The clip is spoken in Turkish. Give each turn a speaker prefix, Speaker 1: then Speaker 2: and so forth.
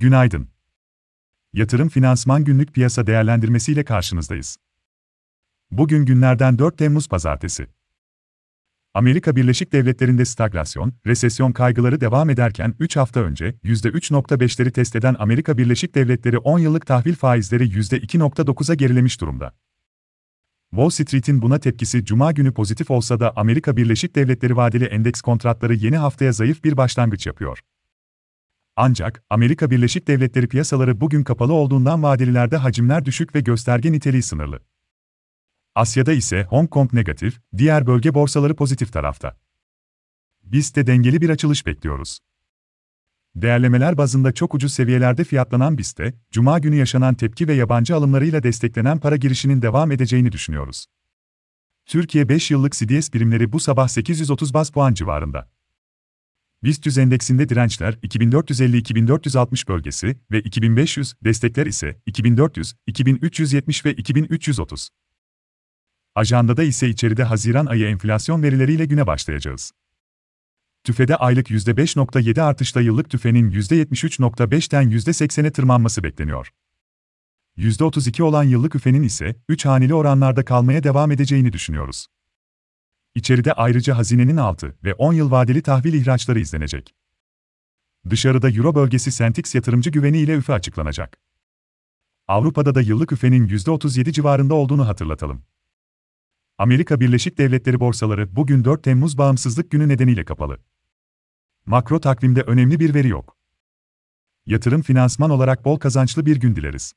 Speaker 1: Günaydın. Yatırım Finansman Günlük Piyasa Değerlendirmesi ile karşınızdayız. Bugün günlerden 4 Temmuz Pazartesi. Amerika Birleşik Devletleri'nde stagflasyon, resesyon kaygıları devam ederken 3 hafta önce %3.5'leri test eden Amerika Birleşik Devletleri 10 yıllık tahvil faizleri %2.9'a gerilemiş durumda. Wall Street'in buna tepkisi cuma günü pozitif olsa da Amerika Birleşik Devletleri vadeli endeks kontratları yeni haftaya zayıf bir başlangıç yapıyor. Ancak Amerika Birleşik Devletleri piyasaları bugün kapalı olduğundan vadelilerde hacimler düşük ve gösterge niteliği sınırlı. Asya'da ise Hong Kong negatif, diğer bölge borsaları pozitif tarafta. Biz de dengeli bir açılış bekliyoruz. Değerlemeler bazında çok ucuz seviyelerde fiyatlanan BIST'te, Cuma günü yaşanan tepki ve yabancı alımlarıyla desteklenen para girişinin devam edeceğini düşünüyoruz. Türkiye 5 yıllık CDS birimleri bu sabah 830 bas puan civarında. BIST 100 endeksinde dirençler 2450-2460 bölgesi ve 2500, destekler ise 2400, 2370 ve 2330. Ajandada ise içeride Haziran ayı enflasyon verileriyle güne başlayacağız. TÜFE'de aylık %5.7 artışla yıllık TÜFE'nin %73.5'ten %80'e tırmanması bekleniyor. %32 olan yıllık üfenin ise 3 haneli oranlarda kalmaya devam edeceğini düşünüyoruz. İçeride ayrıca hazinenin 6 ve 10 yıl vadeli tahvil ihraçları izlenecek. Dışarıda Euro bölgesi Sentix yatırımcı güveni ile üfe açıklanacak. Avrupa'da da yıllık üfenin %37 civarında olduğunu hatırlatalım. Amerika Birleşik Devletleri borsaları bugün 4 Temmuz bağımsızlık günü nedeniyle kapalı. Makro takvimde önemli bir veri yok. Yatırım finansman olarak bol kazançlı bir gün dileriz.